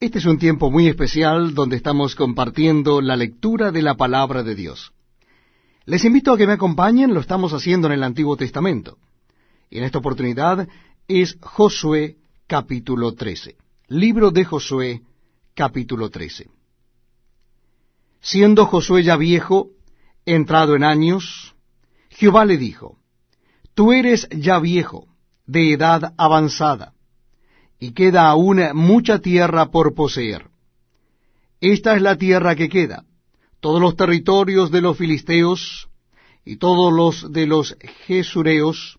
Este es un tiempo muy especial donde estamos compartiendo la lectura de la palabra de Dios. Les invito a que me acompañen, lo estamos haciendo en el Antiguo Testamento. Y en esta oportunidad es Josué capítulo 13. Libro de Josué capítulo 13. Siendo Josué ya viejo, entrado en años, Jehová le dijo, Tú eres ya viejo, de edad avanzada y queda aún mucha tierra por poseer. Esta es la tierra que queda, todos los territorios de los filisteos y todos los de los jesureos,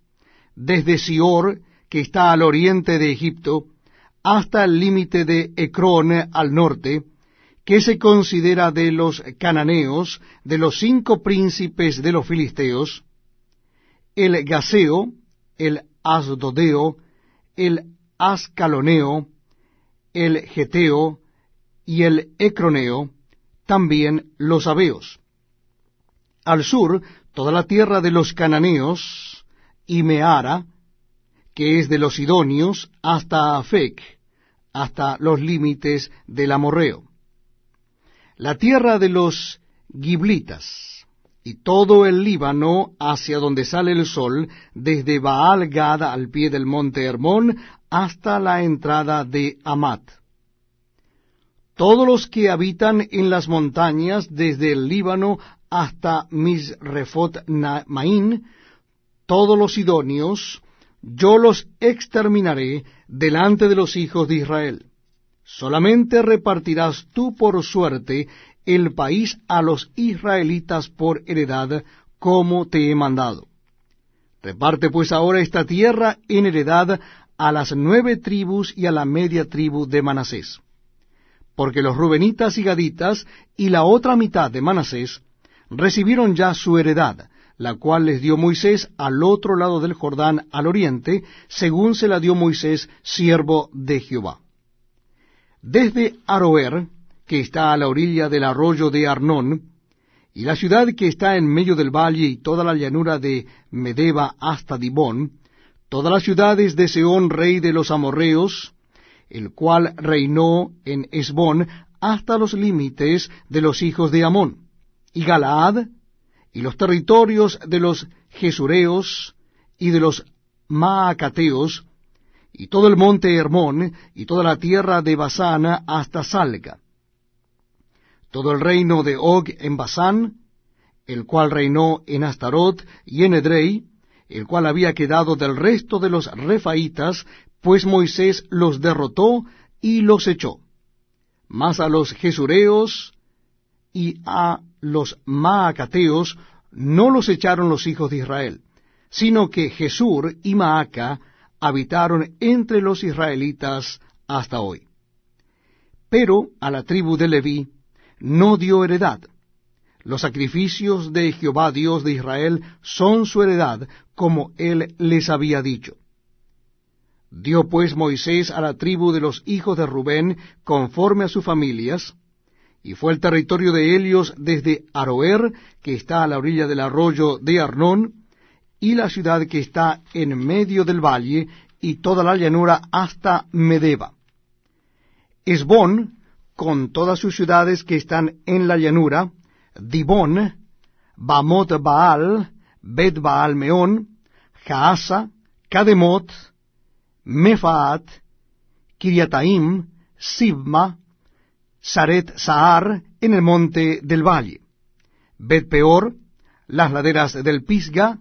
desde Sior, que está al oriente de Egipto, hasta el límite de Ecrón al norte, que se considera de los cananeos, de los cinco príncipes de los filisteos, el Gaseo, el Asdodeo, el Ascaloneo, el Geteo y el Ecroneo, también los Abeos. Al sur, toda la tierra de los cananeos y Meara, que es de los Sidonios, hasta Afec, hasta los límites del Amorreo. La tierra de los Giblitas, y todo el Líbano hacia donde sale el sol, desde Baal Gad al pie del monte Hermón hasta la entrada de Amat. Todos los que habitan en las montañas, desde el Líbano hasta Misrefot Maín, todos los idóneos, yo los exterminaré delante de los hijos de Israel. Solamente repartirás tú por suerte el país a los israelitas por heredad, como te he mandado. Reparte pues ahora esta tierra en heredad a las nueve tribus y a la media tribu de Manasés. Porque los rubenitas y gaditas y la otra mitad de Manasés recibieron ya su heredad, la cual les dio Moisés al otro lado del Jordán al oriente, según se la dio Moisés, siervo de Jehová. Desde Aroer, que está a la orilla del arroyo de Arnón, y la ciudad que está en medio del valle y toda la llanura de Medeba hasta Dibón, todas las ciudades de Seón, rey de los amorreos, el cual reinó en Esbón hasta los límites de los hijos de Amón, y Galaad, y los territorios de los Jesureos y de los Maacateos, y todo el monte Hermón, y toda la tierra de Basana hasta Salga. Todo el reino de Og en Basán, el cual reinó en Astarot y en Edrei, el cual había quedado del resto de los refaitas, pues Moisés los derrotó y los echó. Mas a los jesureos y a los maacateos no los echaron los hijos de Israel, sino que Jesur y Maaca habitaron entre los israelitas hasta hoy. Pero a la tribu de Leví no dio heredad. Los sacrificios de Jehová Dios de Israel son su heredad, como él les había dicho. Dio pues Moisés a la tribu de los hijos de Rubén conforme a sus familias, y fue el territorio de Helios desde Aroer, que está a la orilla del arroyo de Arnón, y la ciudad que está en medio del valle, y toda la llanura hasta Medeba. Esbón con todas sus ciudades que están en la llanura, Dibón, Bamot Baal, Bet Baal Meón, Jaasa, Kademot, Mefaat, Kiriataim, Sibma, Saret Saar, en el monte del valle, Bet Peor, las laderas del Pisga,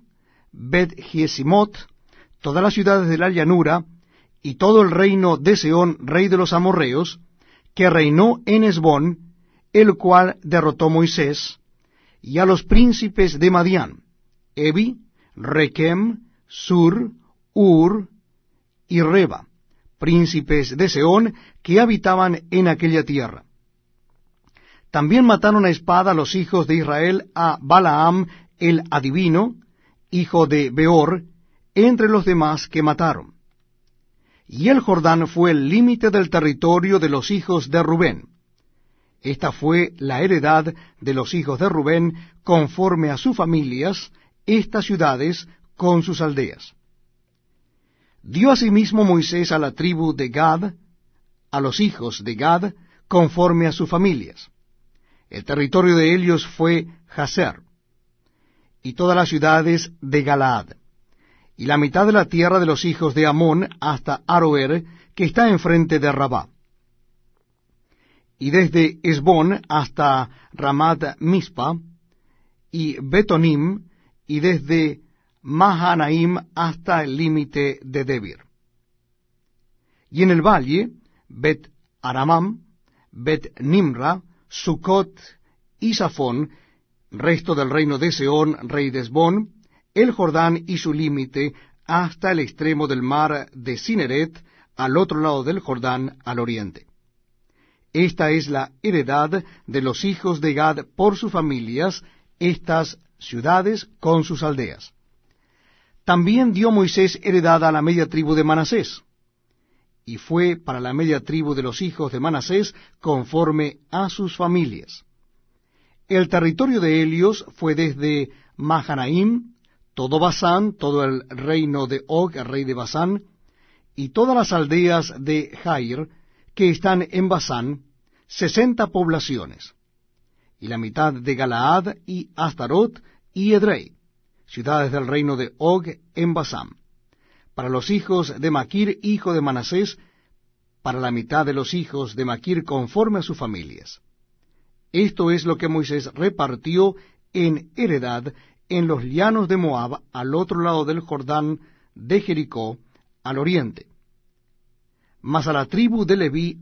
Bet Giesimot, todas las ciudades de la llanura, y todo el reino de Seón, rey de los amorreos, que reinó en Esbón, el cual derrotó Moisés, y a los príncipes de Madián, Ebi, Requem, Sur, Ur y Reba, príncipes de Seón, que habitaban en aquella tierra. También mataron a espada los hijos de Israel a Balaam el adivino, hijo de Beor, entre los demás que mataron y el Jordán fue el límite del territorio de los hijos de Rubén. Esta fue la heredad de los hijos de Rubén conforme a sus familias, estas ciudades con sus aldeas. Dio asimismo Moisés a la tribu de Gad, a los hijos de Gad conforme a sus familias. El territorio de ellos fue Jazer, y todas las ciudades de Galaad, y la mitad de la tierra de los hijos de Amón hasta Aroer, que está enfrente de Rabá, y desde Esbón hasta Ramat Mispa, y Betonim, y desde Mahanaim hasta el límite de Debir. Y en el valle, Bet Aramam, Bet Nimra, Sucot y Safón, resto del reino de Seón, rey de Esbón, el Jordán y su límite, hasta el extremo del mar de Cineret, al otro lado del Jordán, al oriente. Esta es la heredad de los hijos de Gad por sus familias, estas ciudades con sus aldeas. También dio Moisés heredad a la media tribu de Manasés, y fue para la media tribu de los hijos de Manasés conforme a sus familias. El territorio de Helios fue desde Mahanaim, todo Basán, todo el reino de Og, rey de Basán, y todas las aldeas de Jair, que están en Basán, sesenta poblaciones, y la mitad de Galaad y Astarot y Edrei, ciudades del reino de Og en Basán. Para los hijos de Maquir, hijo de Manasés, para la mitad de los hijos de Maquir conforme a sus familias. Esto es lo que Moisés repartió en heredad en los llanos de Moab, al otro lado del Jordán de Jericó, al oriente. Mas a la tribu de Leví